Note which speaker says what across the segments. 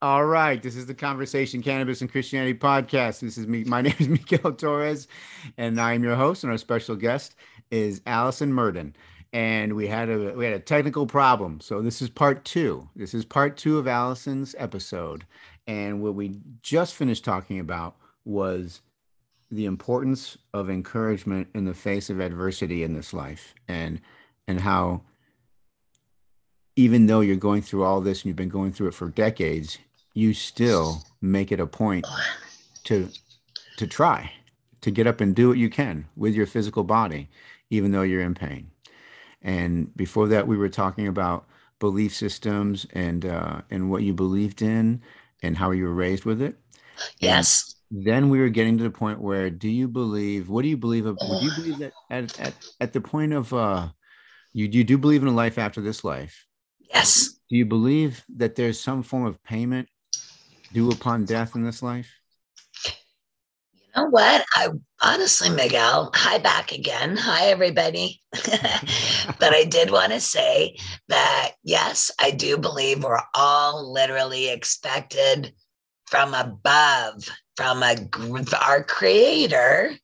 Speaker 1: All right, this is the Conversation Cannabis and Christianity podcast. This is me. My name is Miguel Torres, and I am your host. And our special guest is Alison Myrden. And we had a we had a technical problem, so this is part two. This is part two of Alison's episode, and what we just finished talking about was the importance of encouragement in the face of adversity in this life, and and how even though you're going through all this and you've been going through it for decades, you still make it a point to to try to get up and do what you can with your physical body even though you're in pain. And before that we were talking about belief systems and uh, and what you believed in and how you were raised with it.
Speaker 2: Yes.
Speaker 1: and then we were getting to the point where do you believe what do you believe of would you believe that at, at, at the point of uh you, you do believe in a life after this life?
Speaker 2: Yes.
Speaker 1: Do you believe that there's some form of payment due upon death in this life?
Speaker 2: You know what? I honestly, Miguel, hi back again. Hi, everybody. but I did want to say that yes, I do believe we're all literally expected from above, from a, our creator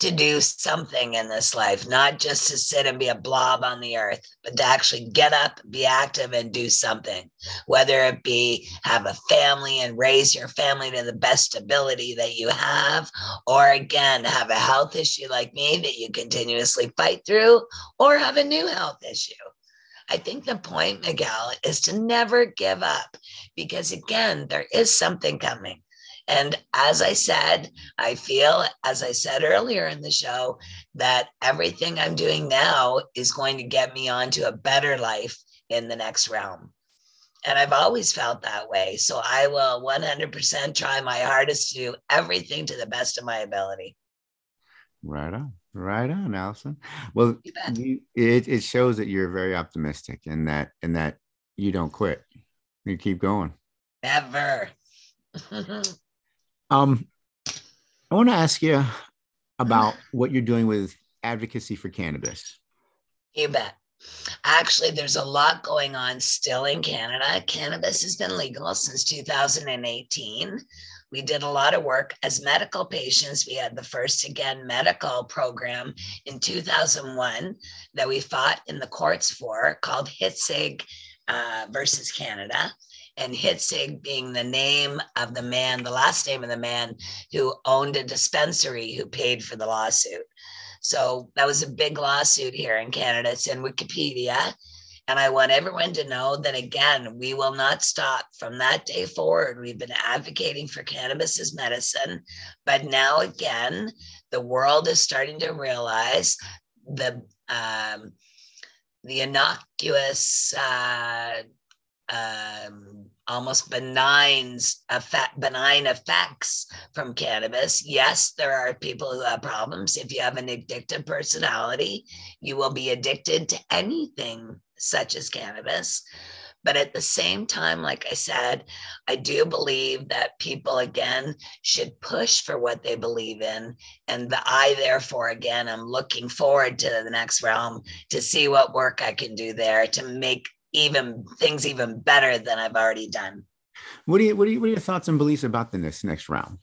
Speaker 2: to do something in this life, not just to sit and be a blob on the earth, but to actually get up, be active, and do something, whether it be have a family and raise your family to the best ability that you have, or again, have a health issue like me that you continuously fight through, or have a new health issue. I think the point, Miguel, is to never give up because, again, there is something coming. And as I said, I feel, as I said earlier in the show, that everything I'm doing now is going to get me onto a better life in the next realm. And I've always felt that way. So I will 100% try my hardest to do everything to the best of my ability.
Speaker 1: Right on. Right on, Alison. Well, you, it, it shows that you're very optimistic and that and that you don't quit. You keep going.
Speaker 2: Never.
Speaker 1: Um, I want to ask you about what you're doing with advocacy for cannabis.
Speaker 2: You bet. Actually, there's a lot going on still in Canada. Cannabis has been legal since 2018. We did a lot of work as medical patients. We had the first again medical program in 2001 that we fought in the courts for called Hitzig uh, versus Canada and Hitzig being the name of the man, the last name of the man who owned a dispensary who paid for the lawsuit. So that was a big lawsuit here in Canada. It's in Wikipedia. And I want everyone to know that again, we will not stop from that day forward. We've been advocating for cannabis as medicine, but now again, the world is starting to realize the um, the innocuous uh, um, almost benign effect, benign effects from cannabis. Yes, there are people who have problems. If you have an addictive personality, you will be addicted to anything such as cannabis. But at the same time, like I said, I do believe that people, again, should push for what they believe in. And the, I, therefore, again, I'm looking forward to the next realm to see what work I can do there to make even things even better than I've already done.
Speaker 1: What do you what are, you, what are your thoughts and beliefs about the next next round?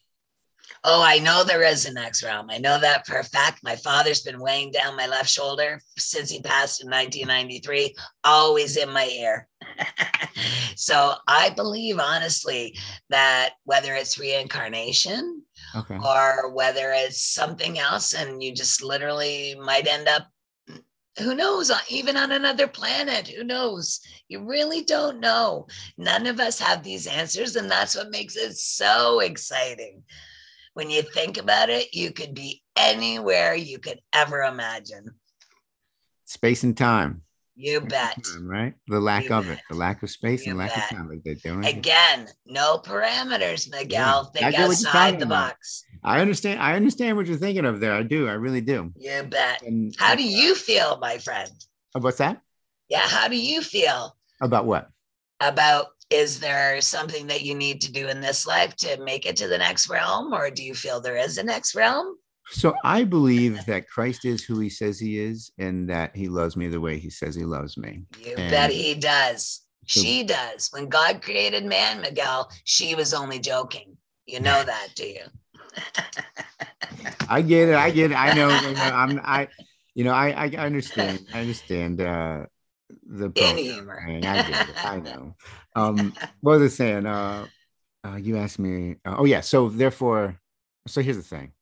Speaker 2: Oh, I know there is a next round. I know that for a fact. My father's been weighing down my left shoulder since he passed in 1993, always in my ear. so I believe honestly that whether it's reincarnation okay. or whether it's something else, and you just literally might end up who knows uh, even on another planet who knows you really don't know none of us have these answers and that's what makes it so exciting when you think about it you could be anywhere you could ever imagine
Speaker 1: space and time
Speaker 2: you bet.
Speaker 1: right? The lack you of bet. it, the lack of space you and lack bet. of time. Like
Speaker 2: Again, no parameters, Miguel. Yeah. Think outside the about. box.
Speaker 1: I understand. I understand what you're thinking of there. I do. I really do.
Speaker 2: You bet. And, how do you feel, my friend?
Speaker 1: What's that?
Speaker 2: Yeah. How do you feel?
Speaker 1: About what?
Speaker 2: About is there something that you need to do in this life to make it to the next realm, or do you feel there is a next realm?
Speaker 1: So I believe that Christ is who he says he is and that he loves me the way he says he loves me.
Speaker 2: You
Speaker 1: and
Speaker 2: bet he does. She does. When God created man, Miguel, she was only joking. You know that, do you?
Speaker 1: I get it. I get it. I know. You know I'm. I. You know. I. I understand. I understand. Uh, the
Speaker 2: humor.
Speaker 1: I get it. I know. Um. What was I saying? Uh. uh you asked me. Uh, oh yeah. So therefore, so here's the thing.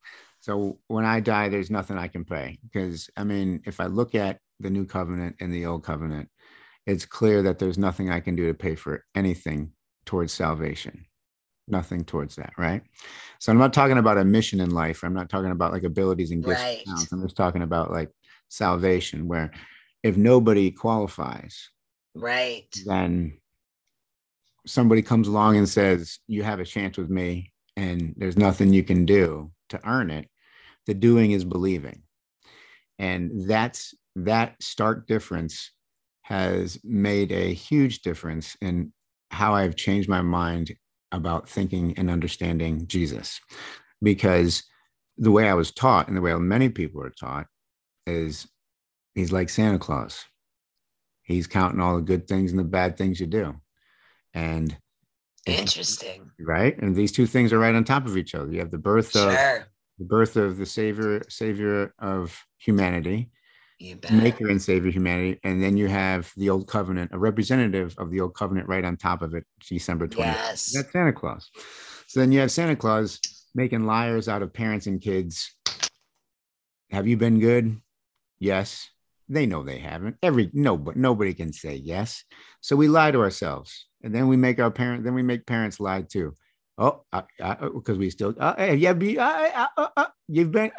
Speaker 1: So when I die, there's nothing I can pay because I mean, if I look at the new covenant and the old covenant, it's clear that there's nothing I can do to pay for anything towards salvation. Nothing towards that, right? So I'm not talking about a mission in life. I'm not talking about like abilities and gifts.
Speaker 2: Right.
Speaker 1: I'm just talking about like salvation, where if nobody qualifies,
Speaker 2: right,
Speaker 1: then somebody comes along and says, You have a chance with me, and there's nothing you can do to earn it. The doing is believing. And that's that stark difference has made a huge difference in how I've changed my mind about thinking and understanding Jesus. Because the way I was taught and the way many people are taught is he's like Santa Claus. He's counting all the good things and the bad things you do. And
Speaker 2: interesting.
Speaker 1: Right. And these two things are right on top of each other. You have the birth of the birth of the savior, savior of humanity, maker and savior humanity and then you have the old covenant a representative of the old covenant right on top of it december 20th
Speaker 2: yes.
Speaker 1: that's santa claus. So then you have santa claus making liars out of parents and kids. Have you been good? Yes. They know they haven't. Every no but nobody can say yes. So we lie to ourselves and then we make our parent then we make parents lie too oh, because we still, uh, yeah, be, uh, uh, you've been,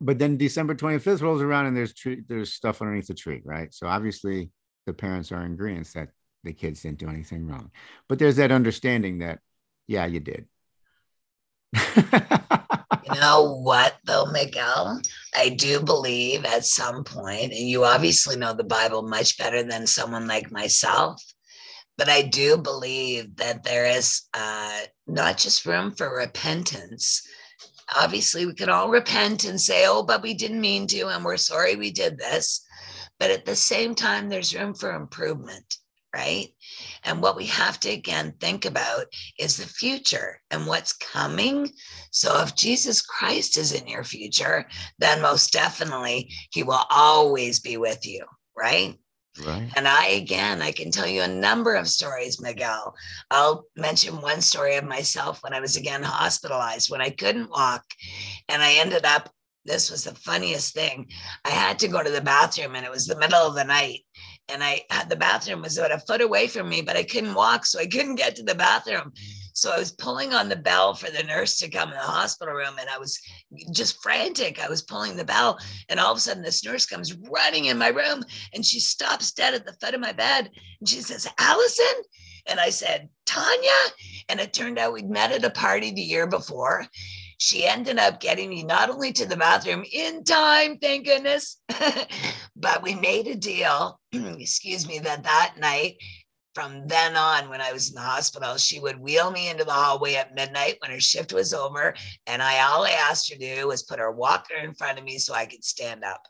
Speaker 1: but then December 25th rolls around and there's tree, there's stuff underneath the tree, right? So obviously the parents are in agreement that the kids didn't do anything wrong, but there's that understanding that, yeah, you did.
Speaker 2: you know what though miguel i do believe at some point and you obviously know the bible much better than someone like myself but I do believe that there is uh, not just room for repentance. Obviously, we could all repent and say, oh, but we didn't mean to, and we're sorry we did this. But at the same time, there's room for improvement, right? And what we have to again think about is the future and what's coming. So if Jesus Christ is in your future, then most definitely he will always be with you, right?
Speaker 1: Right.
Speaker 2: And I, again, I can tell you a number of stories, Miguel. I'll mention one story of myself when I was again hospitalized, when I couldn't walk. And I ended up, this was the funniest thing. I had to go to the bathroom and it was the middle of the night. And I had the bathroom was about a foot away from me, but I couldn't walk. So I couldn't get to the bathroom. So I was pulling on the bell for the nurse to come in the hospital room and I was just frantic. I was pulling the bell and all of a sudden this nurse comes running in my room and she stops dead at the foot of my bed and she says, Alison? And I said, Tanya. And it turned out we'd met at a party the year before. She ended up getting me not only to the bathroom in time, thank goodness, but we made a deal, excuse me, that that night from then on, when I was in the hospital, she would wheel me into the hallway at midnight when her shift was over. And I all I asked her to do was put her walker in front of me so I could stand up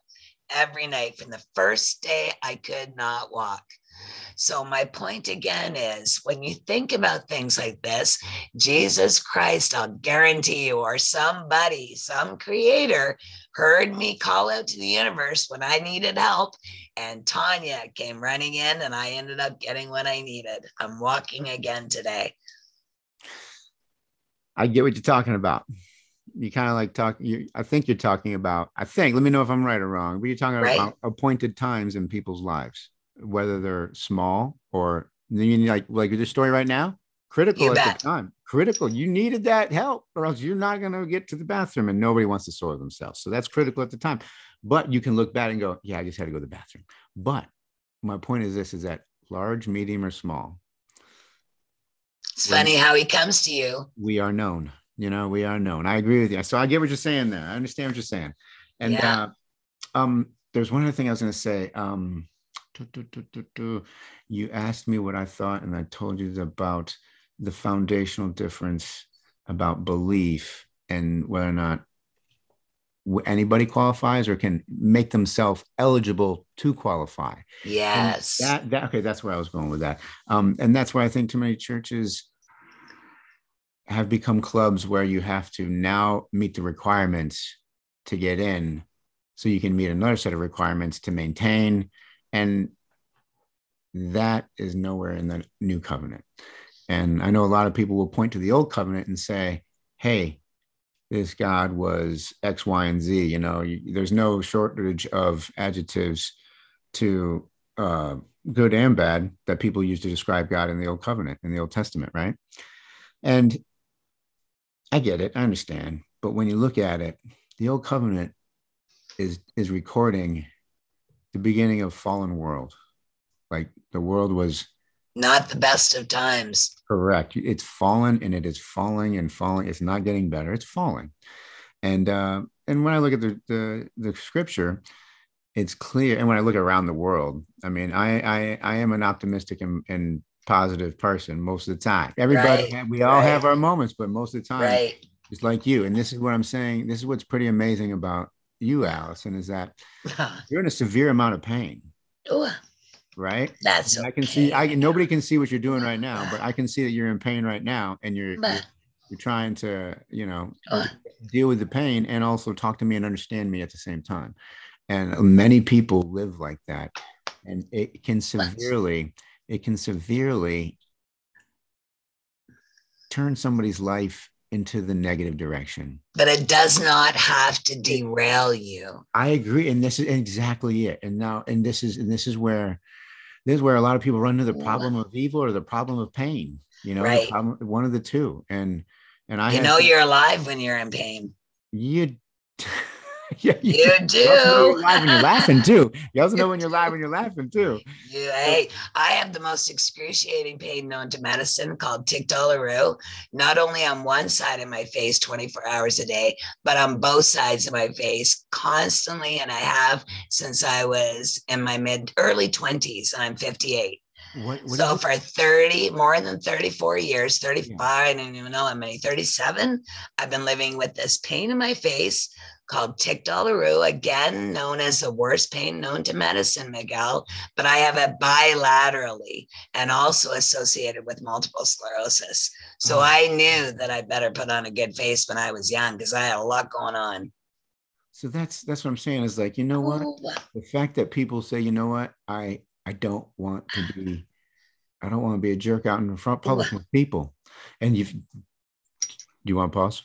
Speaker 2: every night from the first day I could not walk. So, my point again is when you think about things like this, Jesus Christ, I'll guarantee you, or somebody, some creator heard me call out to the universe when I needed help. And Tanya came running in, and I ended up getting what I needed. I'm walking again today.
Speaker 1: I get what you're talking about. You kind of like talk. You, I think you're talking about. I think. Let me know if I'm right or wrong. But you're talking right. about appointed times in people's lives whether they're small or you like like your story right now, critical you at bet. the time. Critical. You needed that help, or else you're not going to get to the bathroom, and nobody wants to soil themselves. So that's critical at the time. But you can look back and go, "Yeah, I just had to go to the bathroom." But my point is this: is that large, medium, or small?
Speaker 2: It's funny how he comes to you.
Speaker 1: We are known. You know, we are known. I agree with you. So I get what you're saying there. I understand what you're saying. And yeah. uh, um, there's one other thing I was going to say. Um, you asked me what I thought, and I told you about the foundational difference about belief and whether or not anybody qualifies or can make themselves eligible to qualify.
Speaker 2: Yes.
Speaker 1: that, that okay, that's where I was going with that. Um, and that's why I think too many churches have become clubs where you have to now meet the requirements to get in so you can meet another set of requirements to maintain and that is nowhere in the new covenant. And i know a lot of people will point to the old covenant and say hey this god was x y and z you know you, there's no shortage of adjectives to uh, good and bad that people use to describe god in the old covenant in the old testament right? And i get it i understand. But when you look at it the old covenant is is recording the beginning of fallen world. Like the world was
Speaker 2: not the best of times.
Speaker 1: Correct. It's fallen and it is falling and falling. It's not getting better. It's falling and uh and when i look at the the, the scripture it's clear. And when i look around the world i mean i i, I am an optimistic and, and positive person most of the time. Everybody
Speaker 2: Right,
Speaker 1: we all
Speaker 2: right.
Speaker 1: have our moments but most of the time
Speaker 2: right.
Speaker 1: it's like you. And this is what i'm saying. This is what's pretty amazing about you alison is that you're in a severe amount of pain
Speaker 2: Ooh,
Speaker 1: right?
Speaker 2: That's
Speaker 1: i can see i nobody can see what you're doing right now but i can see that you're in pain right now and you're you're, you're trying to you know
Speaker 2: Uh.
Speaker 1: deal with the pain and also talk to me and understand me at the same time. And many people live like that. And it can severely it can severely turn somebody's life into the negative direction
Speaker 2: but it does not have to derail you
Speaker 1: I agree, and this is exactly it. And now, and this is, and this is where, this is where a lot of people run into the mm. problem of evil or the problem of pain. You know,
Speaker 2: Right.
Speaker 1: problem- one of the two. And and I
Speaker 2: you know you're alive when you're in pain
Speaker 1: you. yeah,
Speaker 2: you
Speaker 1: You
Speaker 2: do
Speaker 1: you're when you're laughing too. You also know when you're live when you're laughing too.
Speaker 2: Hey, I have the most excruciating pain known to medicine called tic douloureux, not only on one side of my face 24 hours a day, but on both sides of my face constantly. And I have since I was in my mid early 20s, and I'm 58.
Speaker 1: What, what
Speaker 2: so for 30, more than 34 years, 35, I don't even know how many, 37, I've been living with this pain in my face called tic douloureux, again mm. known as the worst pain known to medicine, Miguel. But I have it bilaterally and also associated with multiple sclerosis. So
Speaker 1: Oh.
Speaker 2: I knew that I better put on a good face when I was young because I had a lot going on.
Speaker 1: so that's that's what I'm saying. Is like, you know what? The fact that people say, you know what, I I don't want to be, I don't want to be a jerk out in the front public with people. And you've, do you want to pause?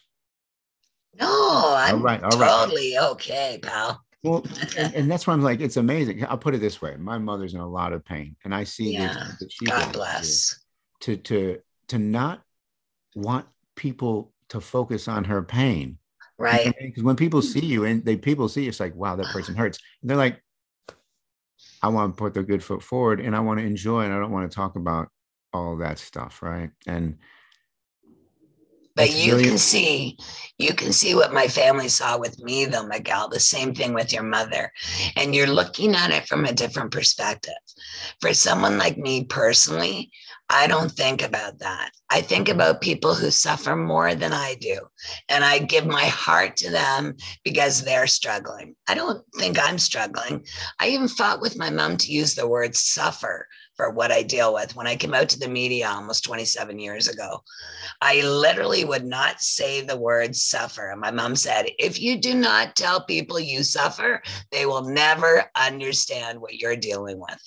Speaker 2: No, I'm
Speaker 1: right, all right.
Speaker 2: totally okay, pal.
Speaker 1: Well, and, and that's why I'm like, it's amazing. I'll put it this way: my mother's in a lot of pain, and I see
Speaker 2: Yeah,
Speaker 1: that she
Speaker 2: God bless.
Speaker 1: to to to not want people to focus on her pain.
Speaker 2: Right.
Speaker 1: Because when people mm. see you and they people see you, it's like, wow, that ah. person hurts. And they're like, I want to put their good foot forward and I want to enjoy and I don't want to talk about all that stuff. Right. And
Speaker 2: But
Speaker 1: That's
Speaker 2: you
Speaker 1: really-
Speaker 2: can see, you can see what my family saw with me, though, Miguel. The same thing with your mother, and you're looking at it from a different perspective. For someone like me personally, I don't think about that. I think about people who suffer more than I do, and I give my heart to them because they're struggling. I don't think I'm struggling. I even fought with my mom to use the word suffer for what I deal with when I came out to the media almost 27 years ago. I literally would not say the word suffer. And my mom said, if you do not tell people you suffer, they will never understand what you're dealing with.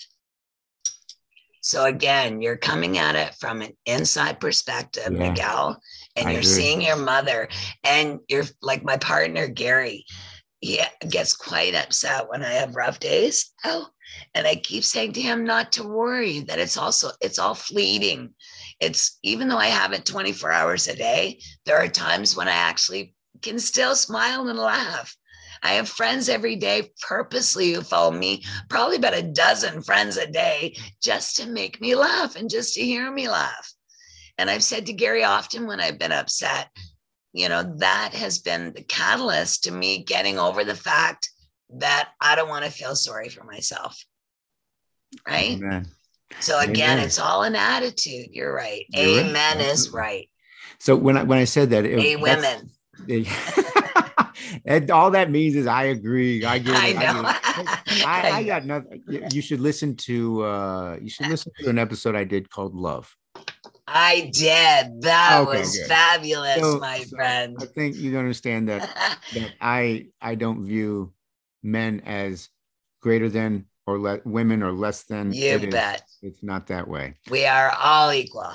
Speaker 2: So again, you're coming at it from an inside perspective,
Speaker 1: Yeah.
Speaker 2: Miguel, and
Speaker 1: I
Speaker 2: you're
Speaker 1: agree.
Speaker 2: seeing your mother, and you're like my partner, Gary. He gets quite upset when I have rough days. Oh, and I keep saying to him not to worry, that it's also, it's all fleeting it's even though I have it 24 hours a day, there are times when I actually can still smile and laugh. I have friends every day purposely who follow me, probably about a dozen friends a day, just to make me laugh and just to hear me laugh. And I've said to Gary often when I've been upset, you know, that has been the catalyst to me getting over the fact that I don't want to feel sorry for myself. Right.
Speaker 1: Amen.
Speaker 2: So again,
Speaker 1: Amen.
Speaker 2: it's all an attitude. You're right.
Speaker 1: You're right.
Speaker 2: Amen is right.
Speaker 1: So when I when I said that, it,
Speaker 2: A women.
Speaker 1: and all that means is I agree. I get
Speaker 2: I
Speaker 1: it.
Speaker 2: know.
Speaker 1: I, I, I got nothing. You- You should listen to uh you should listen to an episode I did called Love.
Speaker 2: I did. That
Speaker 1: Okay,
Speaker 2: was
Speaker 1: good.
Speaker 2: fabulous,
Speaker 1: So-
Speaker 2: my
Speaker 1: so
Speaker 2: friend.
Speaker 1: I think you understand that that I I don't view men as greater than or le- women or less than.
Speaker 2: you
Speaker 1: It is-
Speaker 2: bet.
Speaker 1: It's not that way.
Speaker 2: We are all equal.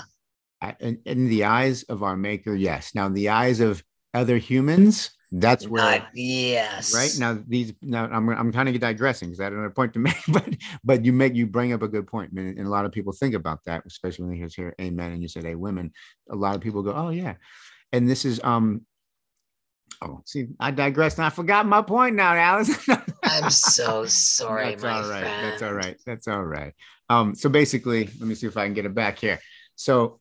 Speaker 1: In, in the eyes of our maker, yes. Now, in the eyes of other humans, that's where
Speaker 2: Not, yes.
Speaker 1: right now these now I'm I'm kind of digressing because I don't have a point to make, but but you make you bring up a good point, and, and a lot of people think about that, especially when they hear amen and you said hey women, a lot of people go oh yeah, and this is um oh see I digressed and I forgot my point now, Alice.
Speaker 2: I'm so sorry,
Speaker 1: That's
Speaker 2: my
Speaker 1: all right.
Speaker 2: friend.
Speaker 1: That's all right. That's all right. Um, so basically, let me see if I can get it back here. So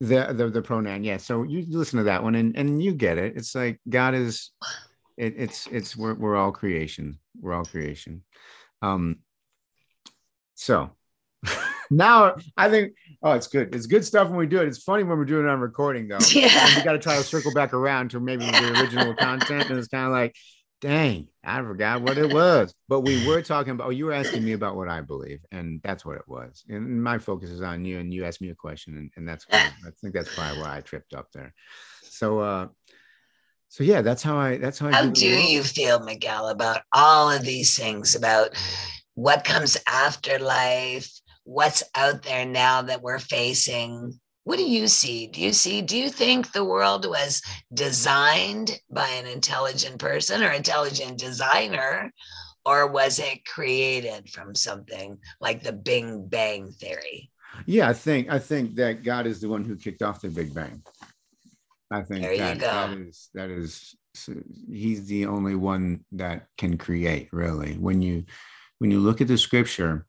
Speaker 1: the the, the pronoun, yeah. So you listen to that one and, and you get it. It's like God is it, it's it's we're we're all creation. We're all creation. Um so now I think oh it's good. It's good stuff when we do it. It's funny when we're doing it on recording though.
Speaker 2: Yeah.
Speaker 1: And we got to try to circle back around to maybe the original content. And it's kind of like, dang, I forgot what it was. But we were talking about, oh, you were asking me about what I believe. And that's what it was. And my focus is on you. And you asked me a question. And, and that's, why, I think that's probably why I tripped up there. So, uh, so yeah, that's how I, that's how I
Speaker 2: How do you feel, Miguel, about all of these things about what comes after life, what's out there now that we're facing? What do you see? Do you see, do you think the world was designed by an intelligent person or intelligent designer? Or was it created from something like the Big Bang Theory?
Speaker 1: Yeah, I think I think that God is the one who kicked off the Big Bang. I think
Speaker 2: There you go.
Speaker 1: that is that is he's the only one that can create really. When you when you look at the scripture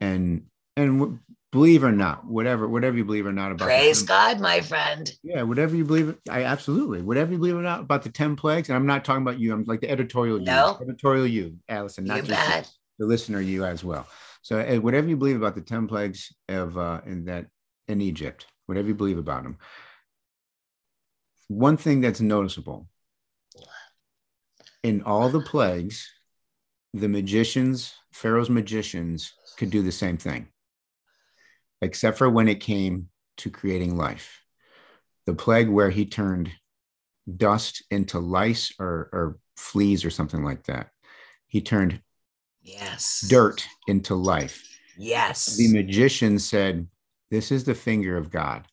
Speaker 1: and and believe or not, whatever whatever you believe or not about
Speaker 2: Praise
Speaker 1: ten-
Speaker 2: God, my friend.
Speaker 1: yeah, whatever you believe, I absolutely whatever you believe or not about the ten plagues. And I'm not talking about you. I'm like the editorial
Speaker 2: No.
Speaker 1: you, editorial you, Alison,
Speaker 2: You
Speaker 1: not just
Speaker 2: bet.
Speaker 1: the listener you as well so uh, whatever you believe about the 10 plagues of uh in that in egypt whatever you believe about them one thing that's noticeable in all the plagues the magicians pharaoh's magicians could do the same thing except for when it came to creating life the plague where he turned dust into lice or, or fleas or something like that he turned
Speaker 2: Yes.
Speaker 1: dirt into life.
Speaker 2: Yes.
Speaker 1: The magician said, This is the finger of God.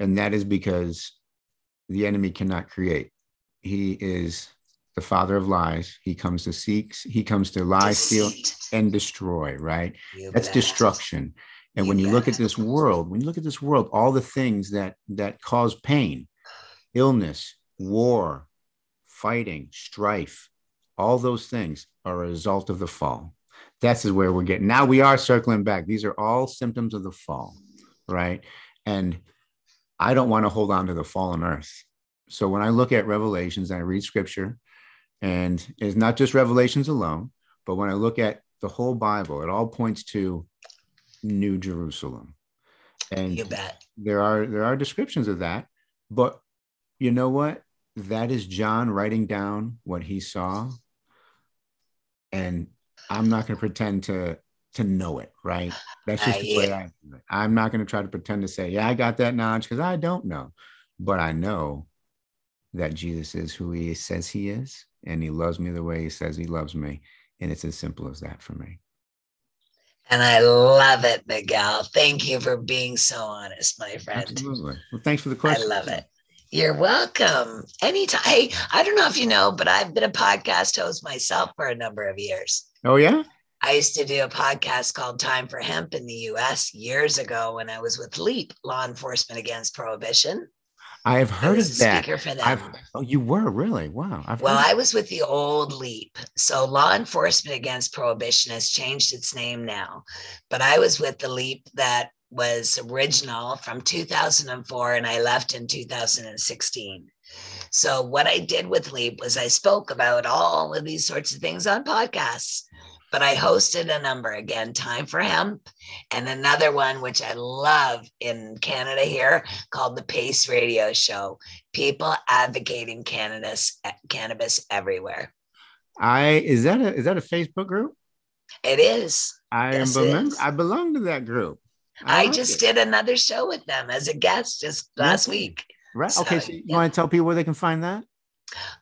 Speaker 1: And that is because the enemy cannot create. He is the father of lies. He comes to seek, he comes to lie, steal, and destroy, right?
Speaker 2: You
Speaker 1: That's destruction. And
Speaker 2: You
Speaker 1: when you look at this world, when you look at this world, all the things that that cause pain, illness, war, fighting, strife, all those things are a result of the fall. That's is where we're getting. Now we are circling back. These are all symptoms of the fall, right? And I don't want to hold on to the fallen earth. So when I look at Revelations, and I read scripture, and it's not just Revelations alone, but when I look at the whole Bible, it all points to New Jerusalem. And
Speaker 2: You bet.
Speaker 1: there are there are descriptions of that, but you know what? That is John writing down what he saw, and I'm not going to pretend to to know it. Right? That's just
Speaker 2: Uh,
Speaker 1: the way
Speaker 2: yeah.
Speaker 1: I. do it. I'm not going to try to pretend to say, yeah, I got that knowledge because I don't know, but I know that Jesus is who he says he is, and he loves me the way he says he loves me, and it's as simple as that for me.
Speaker 2: And I love it, Miguel. Thank you for being so honest, my friend.
Speaker 1: Absolutely. Well, thanks for the question.
Speaker 2: I love it. You're welcome. Anytime. Hey, I don't know if you know, but I've been a podcast host myself for a number of years.
Speaker 1: Oh yeah.
Speaker 2: I used to do a podcast called Time for Hemp in the US years ago when I was with LEAP, Law Enforcement Against Prohibition.
Speaker 1: I have heard of that.
Speaker 2: speaker for them.
Speaker 1: I've, oh, you were really wow. I've
Speaker 2: Well, I was with the old LEAP. So Law Enforcement Against Prohibition has changed its name now. But I was with the LEAP that was original from 2004 and I left in 2016. So what I did with LEAP was I spoke about all of these sorts of things on podcasts. But I hosted a number again, Time for Hemp, and another one which I love in Canada here called the Pace Radio Show. People advocating cannabis, cannabis everywhere.
Speaker 1: I is that a is that a Facebook group?
Speaker 2: It is.
Speaker 1: I yes, am I belong to that group.
Speaker 2: I, I like just it. did another show with them as a guest just last week.
Speaker 1: Right. So, okay. So you yeah. want to tell people where they can find that?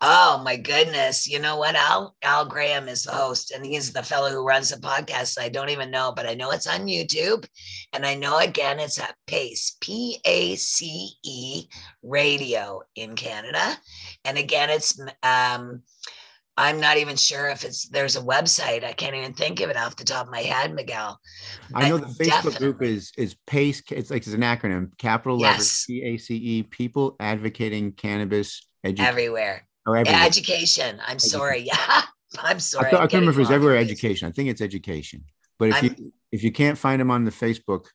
Speaker 2: Oh my goodness. You know what? Al Al Graham is the host and he's the fellow who runs the podcast. I don't even know, but I know it's on YouTube. And I know again it's at Pace, P-A-C-E radio in Canada. And again, it's um I'm not even sure if it's there's a website. I can't even think of it off the top of my head, Miguel.
Speaker 1: I know the Facebook definitely. group is is PACE. It's like it's an acronym, capital yes. letters P A C E. People advocating cannabis
Speaker 2: edu- everywhere. Oh, everywhere. Education. I'm education. sorry. Yeah, I'm sorry.
Speaker 1: I, th- I can't remember if it's everywhere. Education. I think it's education. But if I'm, you if you can't find them on the Facebook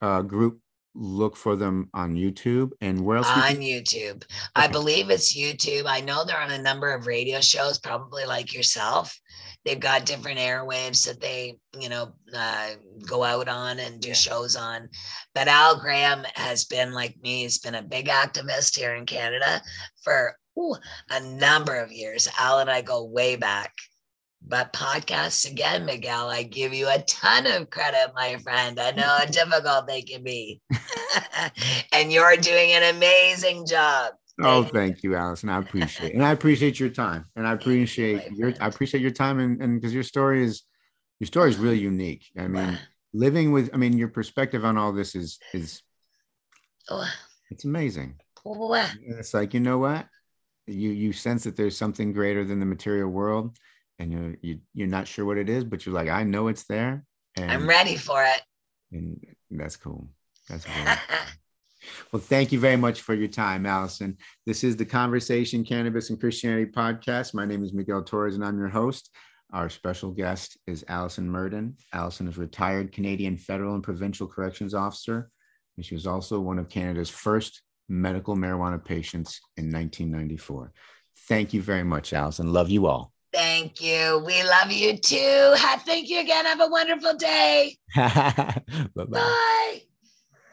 Speaker 1: uh, group, look for them on YouTube and where else?
Speaker 2: On YouTube. Okay. I believe it's YouTube. I know they're on a number of radio shows, probably like yourself. They've got different airwaves that they, you know, uh, go out on and do yeah. shows on. But Al Graham has been like me. He's been a big activist here in Canada for ooh, a number of years. Al and I go way back. But podcasts again, Miguel, I give you a ton of credit, my friend. I know how difficult they can be. and you're doing an amazing job.
Speaker 1: Oh, thank you, Alison. I appreciate it. And I appreciate your time. And I appreciate your I appreciate your time and and because your story is your story is really unique. I mean, living with I mean your perspective on all this is is oh. it's amazing. Oh, it's like, you know what? You you sense that there's something greater than the material world and you're you, you're not sure what it is, but you're like, I know it's there.
Speaker 2: And, I'm ready for it.
Speaker 1: And that's cool. That's cool. well, thank you very much for your time, Alison. This is the Conversation Cannabis and Christianity podcast. My name is Miguel Torres, and I'm your host. Our special guest is Alison Myrden. Alison is a retired Canadian federal and provincial corrections officer, and she was also one of Canada's first medical marijuana patients in 1994. Thank you very much, Alison. Love you all.
Speaker 2: Thank you. We love you too. Thank you again. Have a wonderful day. Bye-bye. Bye.